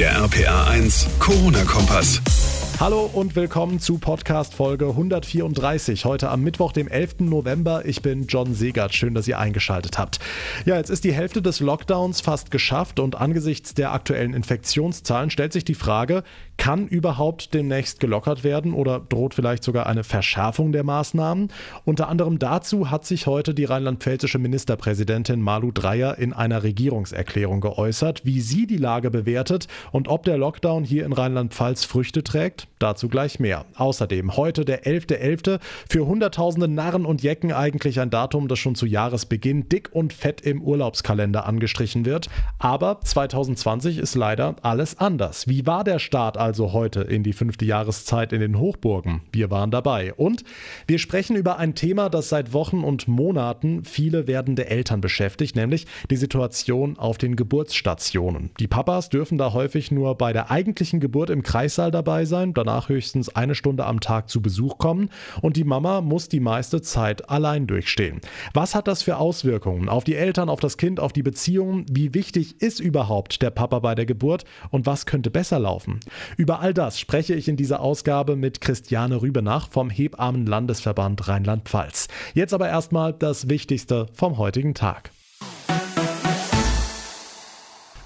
Der RPA 1 Corona-Kompass. Hallo und willkommen zu Podcast Folge 134. Heute am Mittwoch, dem 11. November. Ich bin John Segert. Schön, dass ihr eingeschaltet habt. Ja, jetzt ist die Hälfte des Lockdowns fast geschafft und angesichts der aktuellen Infektionszahlen stellt sich die Frage, kann überhaupt demnächst gelockert werden oder droht vielleicht sogar eine Verschärfung der Maßnahmen? Unter anderem dazu hat sich heute die rheinland-pfälzische Ministerpräsidentin Malu Dreyer in einer Regierungserklärung geäußert, wie sie die Lage bewertet und ob der Lockdown hier in Rheinland-Pfalz Früchte trägt. Dazu gleich mehr. Außerdem heute der 11.11. .11. für Hunderttausende Narren und Jecken eigentlich ein Datum, das schon zu Jahresbeginn dick und fett im Urlaubskalender angestrichen wird. Aber 2020 ist leider alles anders. Wie war der Start also heute in die fünfte Jahreszeit in den Hochburgen? Wir waren dabei. Und wir sprechen über ein Thema, das seit Wochen und Monaten viele werdende Eltern beschäftigt, nämlich die Situation auf den Geburtsstationen. Die Papas dürfen da häufig nur bei der eigentlichen Geburt im Kreissaal dabei sein. Danach höchstens eine Stunde am Tag zu Besuch kommen und die Mama muss die meiste Zeit allein durchstehen. Was hat das für Auswirkungen auf die Eltern, auf das Kind, auf die Beziehungen? Wie wichtig ist überhaupt der Papa bei der Geburt und was könnte besser laufen? Über all das spreche ich in dieser Ausgabe mit Christiane Rübenach vom Hebammenlandesverband Rheinland-Pfalz. Jetzt aber erstmal das Wichtigste vom heutigen Tag.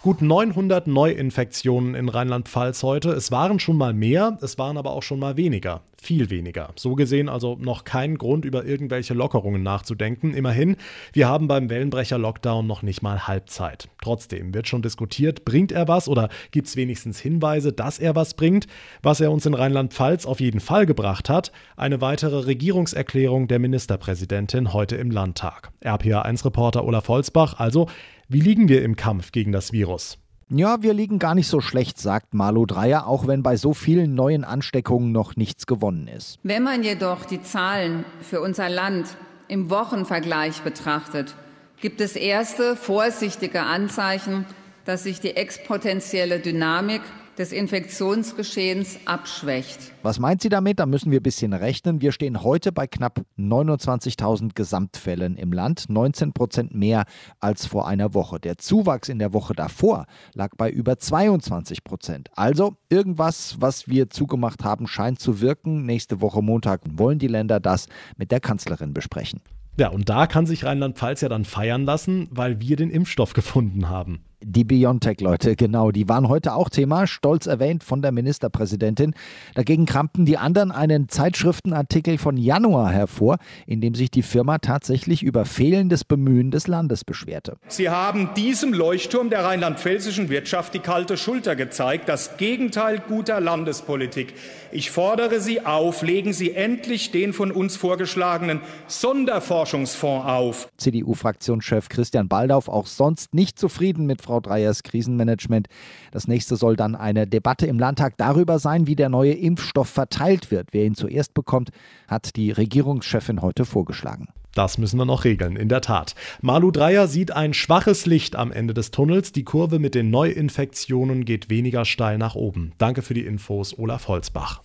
Gut 900 Neuinfektionen in Rheinland-Pfalz heute. Es waren schon mal mehr, es waren aber auch schon mal weniger. Viel weniger. So gesehen also noch kein Grund, über irgendwelche Lockerungen nachzudenken. Immerhin, wir haben beim Wellenbrecher-Lockdown noch nicht mal Halbzeit. Trotzdem wird schon diskutiert, bringt er was oder gibt es wenigstens Hinweise, dass er was bringt? Was er uns in Rheinland-Pfalz auf jeden Fall gebracht hat, eine weitere Regierungserklärung der Ministerpräsidentin heute im Landtag. RPA1-Reporter Olaf Holzbach, also wie liegen wir im Kampf gegen das Virus? Ja, wir liegen gar nicht so schlecht, sagt Marlo Dreyer, auch wenn bei so vielen neuen Ansteckungen noch nichts gewonnen ist. Wenn man jedoch die Zahlen für unser Land im Wochenvergleich betrachtet, gibt es erste vorsichtige Anzeichen, dass sich die exponentielle Dynamik des Infektionsgeschehens abschwächt. Was meint sie damit? Da müssen wir ein bisschen rechnen. Wir stehen heute bei knapp 29.000 Gesamtfällen im Land, 19 Prozent mehr als vor einer Woche. Der Zuwachs in der Woche davor lag bei über 22 Prozent. Also irgendwas, was wir zugemacht haben, scheint zu wirken. Nächste Woche Montag wollen die Länder das mit der Kanzlerin besprechen. Ja, und da kann sich Rheinland-Pfalz ja dann feiern lassen, weil wir den Impfstoff gefunden haben. Die BioNTech-Leute, genau, die waren heute auch Thema, stolz erwähnt von der Ministerpräsidentin. Dagegen kramten die anderen einen Zeitschriftenartikel von Januar hervor, in dem sich die Firma tatsächlich über fehlendes Bemühen des Landes beschwerte. Sie haben diesem Leuchtturm der rheinland-pfälzischen Wirtschaft die kalte Schulter gezeigt, das Gegenteil guter Landespolitik. Ich fordere Sie auf, legen Sie endlich den von uns vorgeschlagenen Sonderforschungsfonds auf. CDU-Fraktionschef Christian Baldauf auch sonst nicht zufrieden mit Frau Frau Dreyers Krisenmanagement. Das nächste soll dann eine Debatte im Landtag darüber sein, wie der neue Impfstoff verteilt wird. Wer ihn zuerst bekommt, hat die Regierungschefin heute vorgeschlagen. Das müssen wir noch regeln, in der Tat. Malu Dreyer sieht ein schwaches Licht am Ende des Tunnels. Die Kurve mit den Neuinfektionen geht weniger steil nach oben. Danke für die Infos, Olaf Holzbach.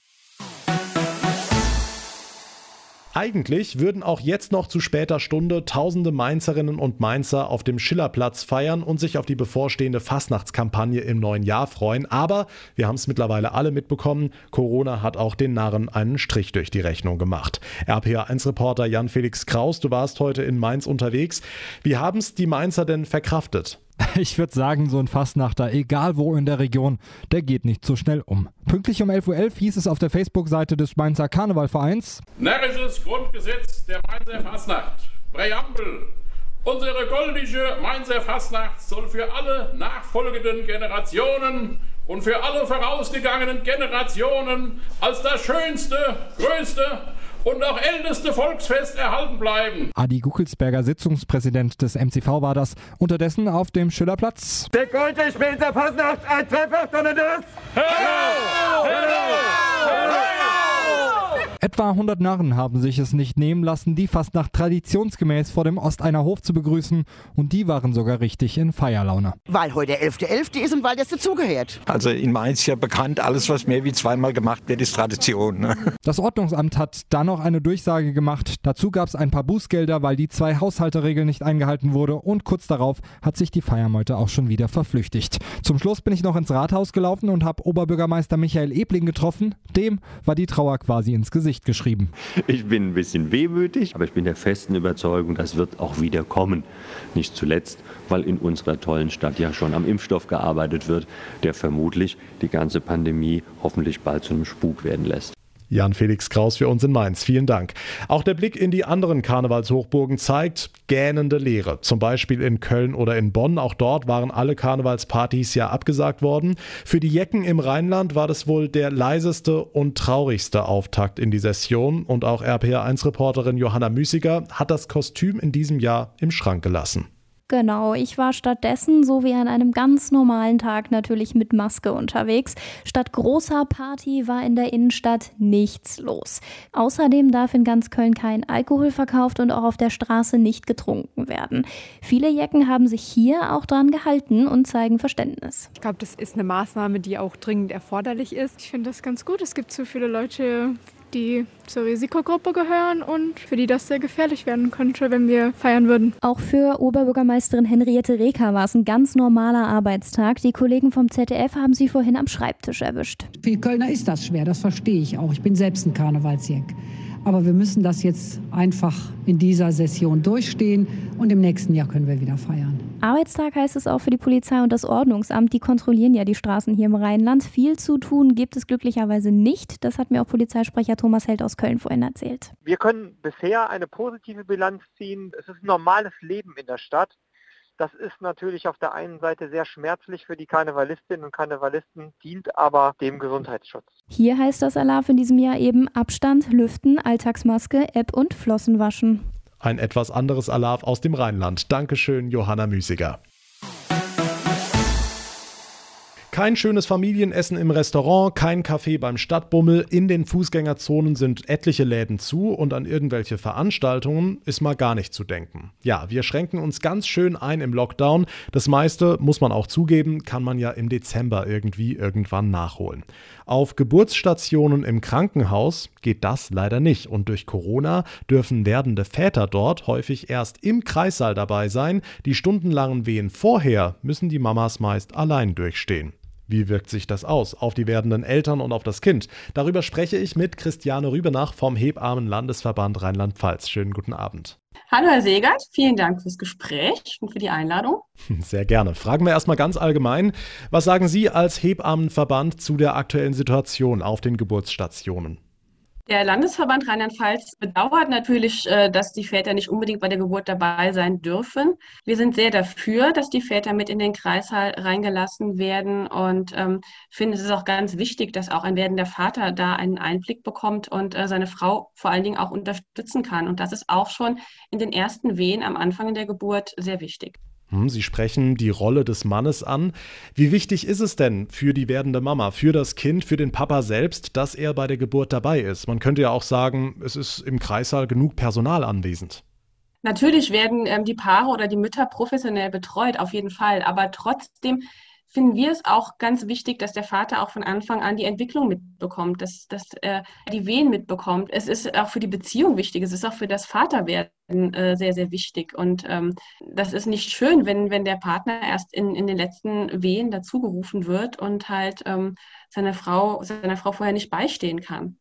Eigentlich würden auch jetzt noch zu später Stunde tausende Mainzerinnen und Mainzer auf dem Schillerplatz feiern und sich auf die bevorstehende Fastnachtskampagne im neuen Jahr freuen. Aber wir haben es mittlerweile alle mitbekommen, Corona hat auch den Narren einen Strich durch die Rechnung gemacht. RPA1-Reporter Jan-Felix Kraus, du warst heute in Mainz unterwegs. Wie haben es die Mainzer denn verkraftet? Ich würde sagen, so ein Fastnachter, egal wo in der Region, der geht nicht so schnell um. Pünktlich um 11.11 Uhr hieß es auf der Facebook-Seite des Mainzer Karnevalvereins: Närrisches Grundgesetz der Mainzer Fastnacht. Präambel. Unsere goldische Mainzer Fastnacht soll für alle nachfolgenden Generationen und für alle vorausgegangenen Generationen als das schönste, größte und auch älteste Volksfest erhalten bleiben. Adi Guckelsberger, Sitzungspräsident des MCV, war das. Unterdessen auf dem Schillerplatz. Der Goldene Später Passnacht, ein Dreifach, sondern das. Hello! Hello! Hello! Etwa 100 Narren haben sich es nicht nehmen lassen, die Fastnacht traditionsgemäß vor dem Osteiner Hof zu begrüßen und die waren sogar richtig in Feierlaune. Weil heute der 11.11. .11. ist und weil das dazugehört. Also in Mainz ist ja bekannt, alles was mehr wie zweimal gemacht wird, ist Tradition. Ne? Das Ordnungsamt hat dann noch eine Durchsage gemacht. Dazu gab es ein paar Bußgelder, weil die zwei Haushalterregeln nicht eingehalten wurde und kurz darauf hat sich die Feiermeute auch schon wieder verflüchtigt. Zum Schluss bin ich noch ins Rathaus gelaufen und habe Oberbürgermeister Michael Ebling getroffen. Dem war die Trauer quasi ins Gesicht Gesicht geschrieben. Ich bin ein bisschen wehmütig, aber ich bin der festen Überzeugung, das wird auch wieder kommen. Nicht zuletzt, weil in unserer tollen Stadt ja schon am Impfstoff gearbeitet wird, der vermutlich die ganze Pandemie hoffentlich bald zu einem Spuk werden lässt. Jan Felix Kraus für uns in Mainz. Vielen Dank. Auch der Blick in die anderen Karnevalshochburgen zeigt gähnende Leere. Zum Beispiel in Köln oder in Bonn. Auch dort waren alle Karnevalspartys ja abgesagt worden. Für die Jecken im Rheinland war das wohl der leiseste und traurigste Auftakt in die Session. Und auch RPR1-Reporterin Johanna Müßiger hat das Kostüm in diesem Jahr im Schrank gelassen. Genau, ich war stattdessen, so wie an einem ganz normalen Tag, natürlich mit Maske unterwegs. Statt großer Party war in der Innenstadt nichts los. Außerdem darf in ganz Köln kein Alkohol verkauft und auch auf der Straße nicht getrunken werden. Viele Jecken haben sich hier auch dran gehalten und zeigen Verständnis. Ich glaube, das ist eine Maßnahme, die auch dringend erforderlich ist. Ich finde das ganz gut. Es gibt so viele Leute, die zur Risikogruppe gehören und für die das sehr gefährlich werden könnte, wenn wir feiern würden. Auch für Oberbürgermeisterin Henriette Reker war es ein ganz normaler Arbeitstag. Die Kollegen vom ZDF haben sie vorhin am Schreibtisch erwischt. Für Kölner ist das schwer, das verstehe ich auch. Ich bin selbst ein Karnevalsjäck. Aber wir müssen das jetzt einfach in dieser Session durchstehen und im nächsten Jahr können wir wieder feiern. Arbeitstag heißt es auch für die Polizei und das Ordnungsamt. Die kontrollieren ja die Straßen hier im Rheinland. Viel zu tun gibt es glücklicherweise nicht. Das hat mir auch Polizeisprecher Thomas Held aus Köln vorhin erzählt. Wir können bisher eine positive Bilanz ziehen. Es ist ein normales Leben in der Stadt. Das ist natürlich auf der einen Seite sehr schmerzlich für die Karnevalistinnen und Karnevalisten, dient aber dem Gesundheitsschutz. Hier heißt das Alarv in diesem Jahr eben Abstand, Lüften, Alltagsmaske, App und Flossen waschen. Ein etwas anderes Alarv aus dem Rheinland. Dankeschön, Johanna Müßiger. Kein schönes Familienessen im Restaurant, kein Kaffee beim Stadtbummel, in den Fußgängerzonen sind etliche Läden zu und an irgendwelche Veranstaltungen ist mal gar nicht zu denken. Ja, wir schränken uns ganz schön ein im Lockdown. Das meiste, muss man auch zugeben, kann man ja im Dezember irgendwie irgendwann nachholen. Auf Geburtsstationen im Krankenhaus geht das leider nicht und durch Corona dürfen werdende Väter dort häufig erst im Kreissaal dabei sein. Die stundenlangen Wehen vorher müssen die Mamas meist allein durchstehen. Wie wirkt sich das aus auf die werdenden Eltern und auf das Kind? Darüber spreche ich mit Christiane Rübenach vom Hebammen-Landesverband Rheinland-Pfalz. Schönen guten Abend. Hallo Herr Segert, vielen Dank fürs Gespräch und für die Einladung. Sehr gerne. Fragen wir erstmal ganz allgemein. Was sagen Sie als Hebammenverband zu der aktuellen Situation auf den Geburtsstationen? Der Landesverband Rheinland-Pfalz bedauert natürlich, äh, dass die Väter nicht unbedingt bei der Geburt dabei sein dürfen. Wir sind sehr dafür, dass die Väter mit in den Kreissaal reingelassen werden und ähm, finden es ist auch ganz wichtig, dass auch ein werdender Vater da einen Einblick bekommt und äh, seine Frau vor allen Dingen auch unterstützen kann. Und das ist auch schon in den ersten Wehen am Anfang der Geburt sehr wichtig. Hm, Sie sprechen die Rolle des Mannes an. Wie wichtig ist es denn für die werdende Mama, für das Kind, für den Papa selbst, dass er bei der Geburt dabei ist? Man könnte ja auch sagen, es ist im Kreissaal genug Personal anwesend. Natürlich werden ähm, die Paare oder die Mütter professionell betreut, auf jeden Fall. Aber trotzdem finden wir es auch ganz wichtig, dass der Vater auch von Anfang an die Entwicklung mitbekommt, dass, dass er die Wehen mitbekommt. Es ist auch für die Beziehung wichtig, es ist auch für das Vaterwerden äh, sehr, sehr wichtig. Und ähm, das ist nicht schön, wenn, wenn der Partner erst in, in den letzten Wehen dazugerufen wird und halt ähm, seiner, Frau, seiner Frau vorher nicht beistehen kann.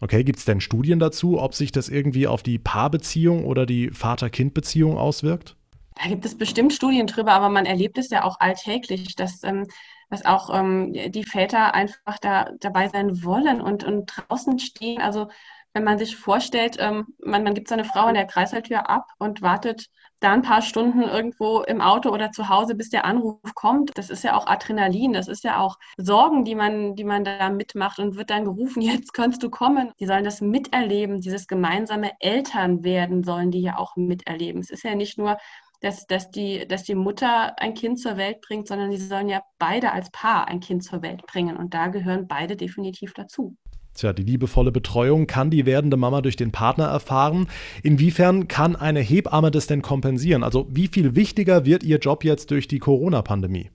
Okay, gibt es denn Studien dazu, ob sich das irgendwie auf die Paarbeziehung oder die Vater-Kind-Beziehung auswirkt? Da gibt es bestimmt Studien drüber, aber man erlebt es ja auch alltäglich, dass, ähm, dass auch ähm, die Väter einfach da dabei sein wollen und, und draußen stehen. Also wenn man sich vorstellt, ähm, man, man gibt seine Frau an der Kreisalltür ab und wartet da ein paar Stunden irgendwo im Auto oder zu Hause, bis der Anruf kommt. Das ist ja auch Adrenalin, das ist ja auch Sorgen, die man, die man da mitmacht und wird dann gerufen, jetzt kannst du kommen. Die sollen das miterleben, dieses gemeinsame Elternwerden sollen die ja auch miterleben. Es ist ja nicht nur dass, dass, die, dass die Mutter ein Kind zur Welt bringt, sondern sie sollen ja beide als Paar ein Kind zur Welt bringen. Und da gehören beide definitiv dazu. Tja, die liebevolle Betreuung kann die werdende Mama durch den Partner erfahren. Inwiefern kann eine Hebamme das denn kompensieren? Also wie viel wichtiger wird ihr Job jetzt durch die Corona-Pandemie?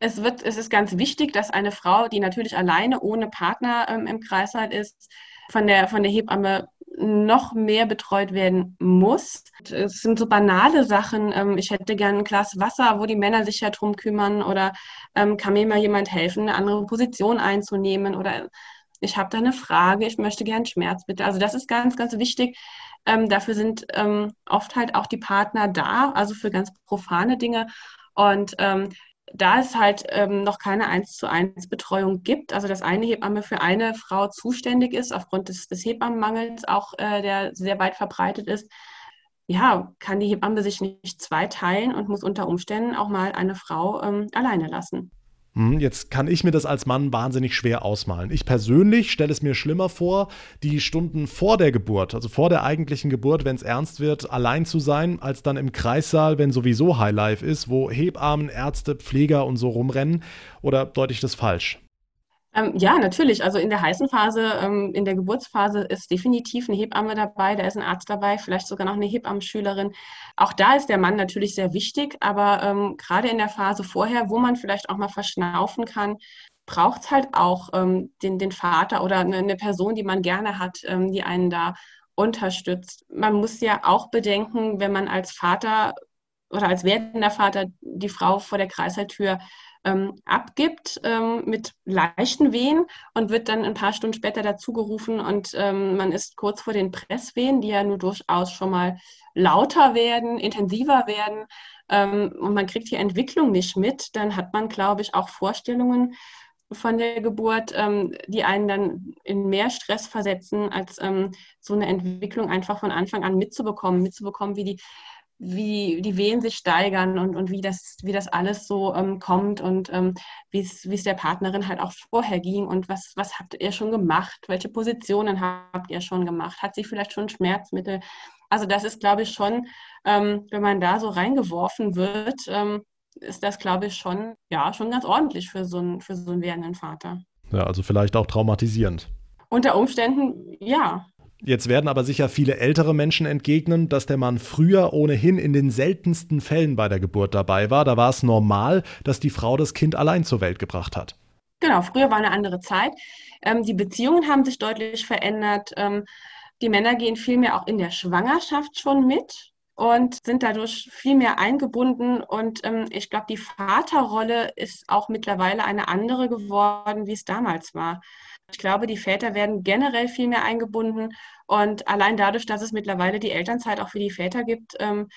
Es, wird, es ist ganz wichtig, dass eine Frau, die natürlich alleine ohne Partner ähm, im Kreißsaal ist, von der, von der Hebamme noch mehr betreut werden muss. Es sind so banale Sachen. Ähm, ich hätte gern ein Glas Wasser, wo die Männer sich ja drum kümmern oder ähm, kann mir mal jemand helfen, eine andere Position einzunehmen oder ich habe da eine Frage, ich möchte gern Schmerzmittel. Also das ist ganz, ganz wichtig. Ähm, dafür sind oft halt auch die Partner da, also für ganz profane Dinge. Und da es halt ähm, noch keine 1 zu 1 Betreuung gibt, also dass eine Hebamme für eine Frau zuständig ist, aufgrund des, des Hebammenmangels auch, äh, der sehr weit verbreitet ist, ja, kann die Hebamme sich nicht zweiteilen und muss unter Umständen auch mal eine Frau ähm, alleine lassen. Hm, jetzt kann ich mir das als Mann wahnsinnig schwer ausmalen. Ich persönlich stelle es mir schlimmer vor, die Stunden vor der Geburt, also vor der eigentlichen Geburt, wenn es ernst wird, allein zu sein, als dann im Kreissaal, wenn sowieso Highlife ist, wo Hebammen, Ärzte, Pfleger und so rumrennen. Oder deute ich das falsch? Ähm, ja, natürlich. Also in der heißen Phase, ähm, in der Geburtsphase ist definitiv eine Hebamme dabei, da ist ein Arzt dabei, vielleicht sogar noch eine Hebammenschülerin. Auch da ist der Mann natürlich sehr wichtig, aber ähm, gerade in der Phase vorher, wo man vielleicht auch mal verschnaufen kann, braucht es halt auch ähm, den, den Vater oder eine, eine, Person, die man gerne hat, ähm, die einen da unterstützt. Man muss ja auch bedenken, wenn man als Vater oder als werdender Vater die Frau vor der Kreißsaaltür ähm, abgibt ähm, mit leichten Wehen und wird dann ein paar Stunden später dazugerufen und ähm, man ist kurz vor den Presswehen, die ja nur durchaus schon mal lauter werden, intensiver werden ähm, und man kriegt die Entwicklung nicht mit, dann hat man, glaube ich, auch Vorstellungen von der Geburt, ähm, die einen dann in mehr Stress versetzen, als ähm, so eine Entwicklung einfach von Anfang an mitzubekommen, mitzubekommen, wie die wie die Wehen sich steigern und, und wie, das, wie das alles so ähm, kommt und ähm, wie es der Partnerin halt auch vorher ging und was, was habt ihr schon gemacht, welche Positionen habt ihr schon gemacht, hat sie vielleicht schon Schmerzmittel. Also das ist, glaube ich, schon, ähm, wenn man da so reingeworfen wird, ähm, ist das, glaube ich, schon, ja, schon ganz ordentlich für so, einen, für so einen werdenden Vater. Ja, also vielleicht auch traumatisierend. Unter Umständen, ja, Jetzt werden aber sicher viele ältere Menschen entgegnen, dass der Mann früher ohnehin in den seltensten Fällen bei der Geburt dabei war. Da war es normal, dass die Frau das Kind allein zur Welt gebracht hat. Genau, früher war eine andere Zeit. Ähm, die Beziehungen haben sich deutlich verändert. Ähm, die Männer gehen vielmehr auch in der Schwangerschaft schon mit und sind dadurch viel mehr eingebunden. Und ähm, ich glaube, die Vaterrolle ist auch mittlerweile eine andere geworden, wie es damals war. Ich glaube, die Väter werden generell viel mehr eingebunden und allein dadurch, dass es mittlerweile die Elternzeit auch für die Väter gibt, ähm,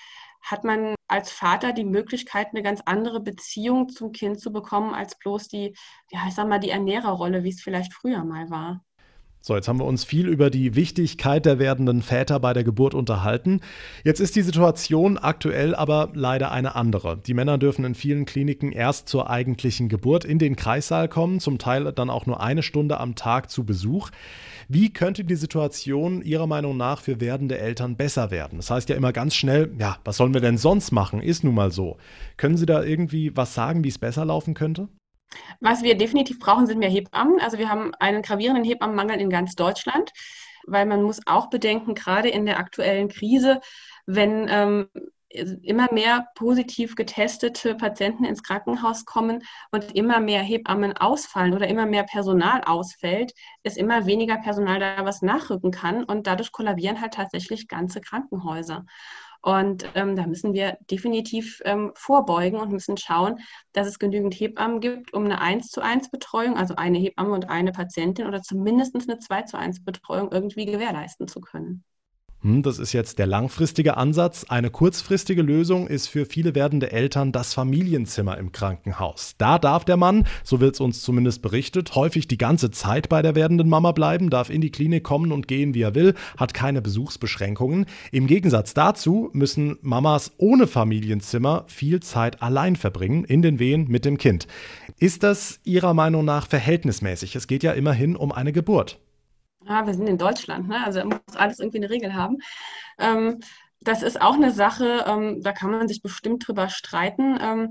hat man als Vater die Möglichkeit, eine ganz andere Beziehung zum Kind zu bekommen, als bloß die, ja, ich sag mal, die Ernährerrolle, wie es vielleicht früher mal war. So, jetzt haben wir uns viel über die Wichtigkeit der werdenden Väter bei der Geburt unterhalten. Jetzt ist die Situation aktuell aber leider eine andere. Die Männer dürfen in vielen Kliniken erst zur eigentlichen Geburt in den Kreissaal kommen, zum Teil dann auch nur eine Stunde am Tag zu Besuch. Wie könnte die Situation Ihrer Meinung nach für werdende Eltern besser werden? Das heißt ja immer ganz schnell, ja, was sollen wir denn sonst machen? Ist nun mal so. Können Sie da irgendwie was sagen, wie es besser laufen könnte? Was wir definitiv brauchen, sind mehr Hebammen. Also wir haben einen gravierenden Hebammenmangel in ganz Deutschland, weil man muss auch bedenken, gerade in der aktuellen Krise, wenn ähm, immer mehr positiv getestete Patienten ins Krankenhaus kommen und immer mehr Hebammen ausfallen oder immer mehr Personal ausfällt, ist immer weniger Personal da, was nachrücken kann und dadurch kollabieren halt tatsächlich ganze Krankenhäuser. Und ähm, da müssen wir definitiv ähm, vorbeugen und müssen schauen, dass es genügend Hebammen gibt, um eine 1 zu 1 Betreuung, also eine Hebamme und eine Patientin oder zumindest eine 2 zu 1 Betreuung irgendwie gewährleisten zu können. Hm, das ist jetzt der langfristige Ansatz. Eine kurzfristige Lösung ist für viele werdende Eltern das Familienzimmer im Krankenhaus. Da darf der Mann, so wird es uns zumindest berichtet, häufig die ganze Zeit bei der werdenden Mama bleiben, darf in die Klinik kommen und gehen, wie er will, hat keine Besuchsbeschränkungen. Im Gegensatz dazu müssen Mamas ohne Familienzimmer viel Zeit allein verbringen, in den Wehen mit dem Kind. Ist das Ihrer Meinung nach verhältnismäßig? Es geht ja immerhin um eine Geburt ah, wir sind in Deutschland, ne? also muss alles irgendwie eine Regel haben. Ähm, das ist auch eine Sache, ähm, da kann man sich bestimmt drüber streiten. Ähm,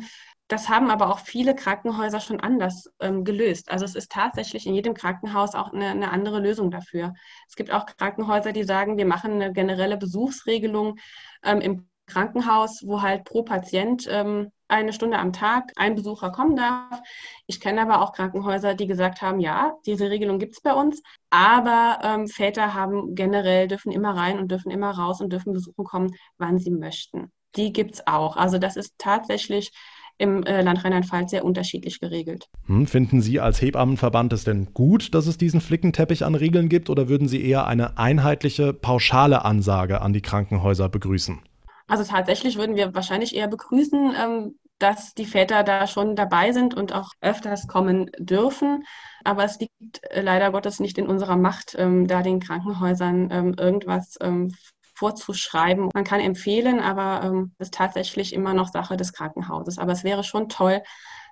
Das haben aber auch viele Krankenhäuser schon anders ähm, gelöst. Also es ist tatsächlich in jedem Krankenhaus auch eine, eine, andere Lösung dafür. Es gibt auch Krankenhäuser, die sagen, wir machen eine generelle Besuchsregelung ähm, im Krankenhaus, wo halt pro Patient ähm, eine Stunde am Tag ein Besucher kommen darf. Ich kenne aber auch Krankenhäuser, die gesagt haben, ja, diese Regelung gibt es bei uns, aber ähm, Väter haben generell, dürfen immer rein und dürfen immer raus und dürfen besuchen kommen, wann sie möchten. Die gibt es auch. Also das ist tatsächlich im äh, Land Rheinland-Pfalz sehr unterschiedlich geregelt. Hm, finden Sie als Hebammenverband es denn gut, dass es diesen Flickenteppich an Regeln gibt oder würden Sie eher eine einheitliche, pauschale Ansage an die Krankenhäuser begrüßen? Also tatsächlich würden wir wahrscheinlich eher begrüßen, ähm, dass die Väter da schon dabei sind und auch öfters kommen dürfen. Aber es liegt äh, leider Gottes nicht in unserer Macht, ähm, da den Krankenhäusern ähm, irgendwas ähm, vorzuschreiben. Man kann empfehlen, aber ähm, ist tatsächlich immer noch Sache des Krankenhauses. Aber es wäre schon toll,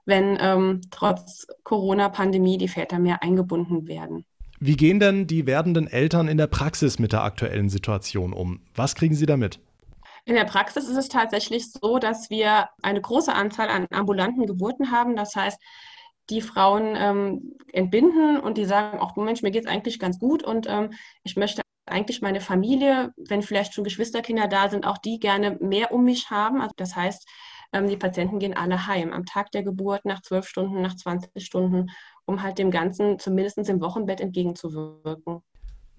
wenn ähm, trotz Corona-Pandemie die Väter mehr eingebunden werden. Wie gehen denn die werdenden Eltern in der Praxis mit der aktuellen Situation um? Was kriegen sie damit? In der Praxis ist es tatsächlich so, dass wir eine große Anzahl an ambulanten Geburten haben. Das heißt, die Frauen ähm, entbinden und die sagen, du Mensch, mir geht es eigentlich ganz gut und ähm, ich möchte eigentlich meine Familie, wenn vielleicht schon Geschwisterkinder da sind, auch die gerne mehr um mich haben. Also das heißt, ähm, die Patienten gehen alle heim am Tag der Geburt, nach zwölf Stunden, nach 20 Stunden, um halt dem Ganzen zumindest im Wochenbett entgegenzuwirken.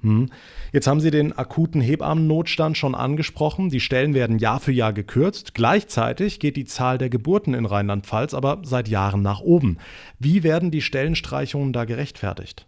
Hm. Jetzt haben Sie den akuten Hebammennotstand schon angesprochen. Die Stellen werden Jahr für Jahr gekürzt. Gleichzeitig geht die Zahl der Geburten in Rheinland-Pfalz aber seit Jahren nach oben. Wie werden die Stellenstreichungen da gerechtfertigt?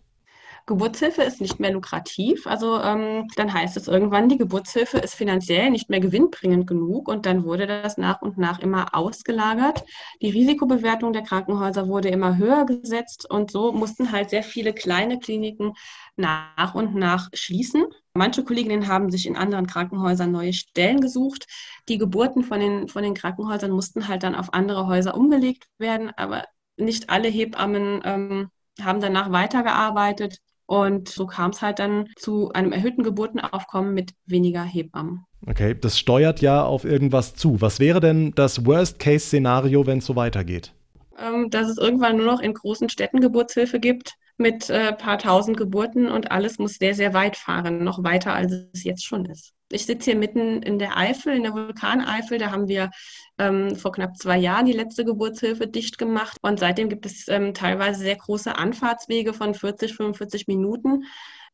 Geburtshilfe ist nicht mehr lukrativ. Also ähm, dann heißt es irgendwann, die Geburtshilfe ist finanziell nicht mehr gewinnbringend genug und dann wurde das nach und nach immer ausgelagert. Die Risikobewertung der Krankenhäuser wurde immer höher gesetzt und so mussten halt sehr viele kleine Kliniken nach und nach schließen. Manche Kolleginnen haben sich in anderen Krankenhäusern neue Stellen gesucht. Die Geburten von den, von den Krankenhäusern mussten halt dann auf andere Häuser umgelegt werden, aber nicht alle Hebammen ähm, haben danach weitergearbeitet. Und so kam es halt dann zu einem erhöhten Geburtenaufkommen mit weniger Hebammen. Okay, das steuert ja auf irgendwas zu. Was wäre denn das Worst-Case-Szenario, wenn es so weitergeht? Ähm, dass es irgendwann nur noch in großen Städten Geburtshilfe gibt mit ein äh, paar tausend Geburten und alles muss sehr, sehr weit fahren, noch weiter als es jetzt schon ist. Ich sitze hier mitten in der Eifel, in der Vulkaneifel. Da haben wir ähm, vor knapp zwei Jahren die letzte Geburtshilfe dicht gemacht. Und seitdem gibt es ähm, teilweise sehr große Anfahrtswege von 40, 45 Minuten.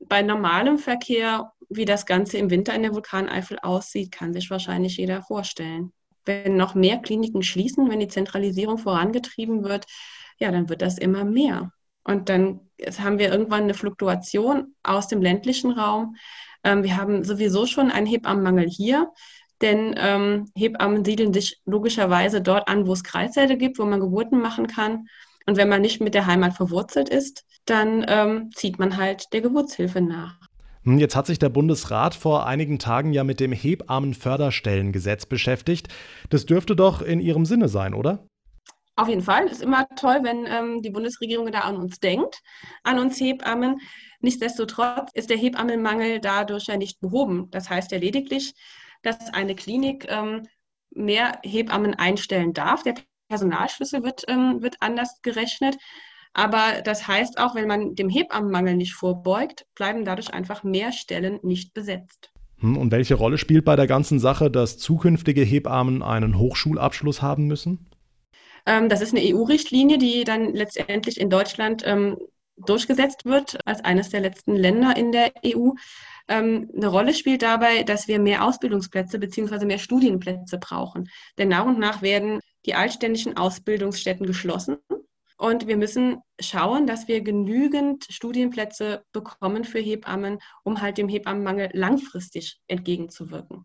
Bei normalem Verkehr, wie das Ganze im Winter in der Vulkaneifel aussieht, kann sich wahrscheinlich jeder vorstellen. Wenn noch mehr Kliniken schließen, wenn die Zentralisierung vorangetrieben wird, ja, dann wird das immer mehr. Und dann haben wir irgendwann eine Fluktuation aus dem ländlichen Raum ähm, wir haben sowieso schon einen Hebammenmangel hier, denn ähm, Hebammen siedeln sich logischerweise dort an, wo es Kreissäle gibt, wo man Geburten machen kann. Und wenn man nicht mit der Heimat verwurzelt ist, dann ähm, zieht man halt der Geburtshilfe nach. Hm, jetzt hat sich der Bundesrat vor einigen Tagen ja mit dem Hebammenförderstellengesetz beschäftigt. Das dürfte doch in Ihrem Sinne sein, oder? Auf jeden Fall. Ist immer toll, wenn ähm, die Bundesregierung da an uns denkt, an uns Hebammen. Nichtsdestotrotz ist der Hebammenmangel dadurch ja nicht behoben. Das heißt ja lediglich, dass eine Klinik ähm, mehr Hebammen einstellen darf. Der Personalschlüssel wird, ähm, wird anders gerechnet. Aber das heißt auch, wenn man dem Hebammenmangel nicht vorbeugt, bleiben dadurch einfach mehr Stellen nicht besetzt. Hm, und welche Rolle spielt bei der ganzen Sache, dass zukünftige Hebammen einen Hochschulabschluss haben müssen? Ähm, das ist eine EU-Richtlinie, die dann letztendlich in Deutschland ähm, durchgesetzt wird als eines der letzten Länder in der EU. Ähm, eine Rolle spielt dabei, dass wir mehr Ausbildungsplätze bzw. mehr Studienplätze brauchen. Denn nach und nach werden die altständischen Ausbildungsstätten geschlossen. Und wir müssen schauen, dass wir genügend Studienplätze bekommen für Hebammen, um halt dem Hebammenmangel langfristig entgegenzuwirken.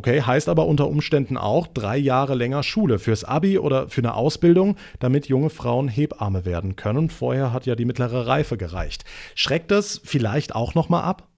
Okay, heißt aber unter Umständen auch drei Jahre länger Schule fürs Abi oder für eine Ausbildung, damit junge Frauen Hebamme werden können. Vorher hat ja die mittlere Reife gereicht. Schreckt das vielleicht auch nochmal ab?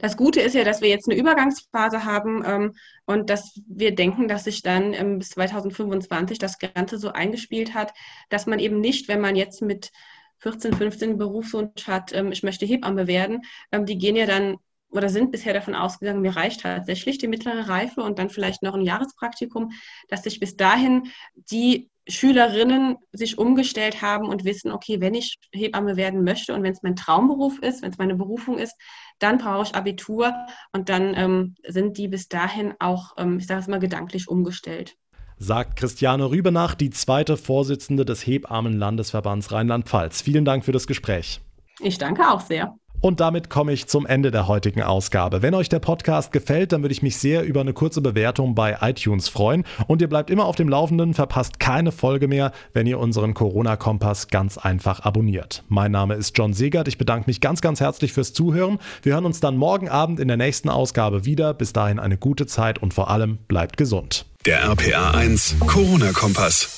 Das Gute ist ja, dass wir jetzt eine Übergangsphase haben ähm, und dass wir denken, dass sich dann ähm, bis 2025 das Ganze so eingespielt hat, dass man eben nicht, wenn man jetzt mit 14, 15 Berufswunsch hat, ähm, ich möchte Hebamme werden, ähm, die gehen ja dann oder sind bisher davon ausgegangen, mir reicht tatsächlich die mittlere Reife und dann vielleicht noch ein Jahrespraktikum, dass sich bis dahin die Schülerinnen sich umgestellt haben und wissen, okay, wenn ich Hebamme werden möchte und wenn es mein Traumberuf ist, wenn es meine Berufung ist, dann brauche ich Abitur und dann ähm, sind die bis dahin auch, ähm, ich sage es mal, gedanklich umgestellt. Sagt Christiane Rübenach, die zweite Vorsitzende des Hebammenlandesverbands Rheinland-Pfalz. Vielen Dank für das Gespräch. Ich danke auch sehr. Und damit komme ich zum Ende der heutigen Ausgabe. Wenn euch der Podcast gefällt, dann würde ich mich sehr über eine kurze Bewertung bei iTunes freuen. Und ihr bleibt immer auf dem Laufenden, verpasst keine Folge mehr, wenn ihr unseren Corona-Kompass ganz einfach abonniert. Mein Name ist John Segert. Ich bedanke mich ganz, ganz herzlich fürs Zuhören. Wir hören uns dann morgen Abend in der nächsten Ausgabe wieder. Bis dahin eine gute Zeit und vor allem bleibt gesund. Der RPA 1 Corona-Kompass.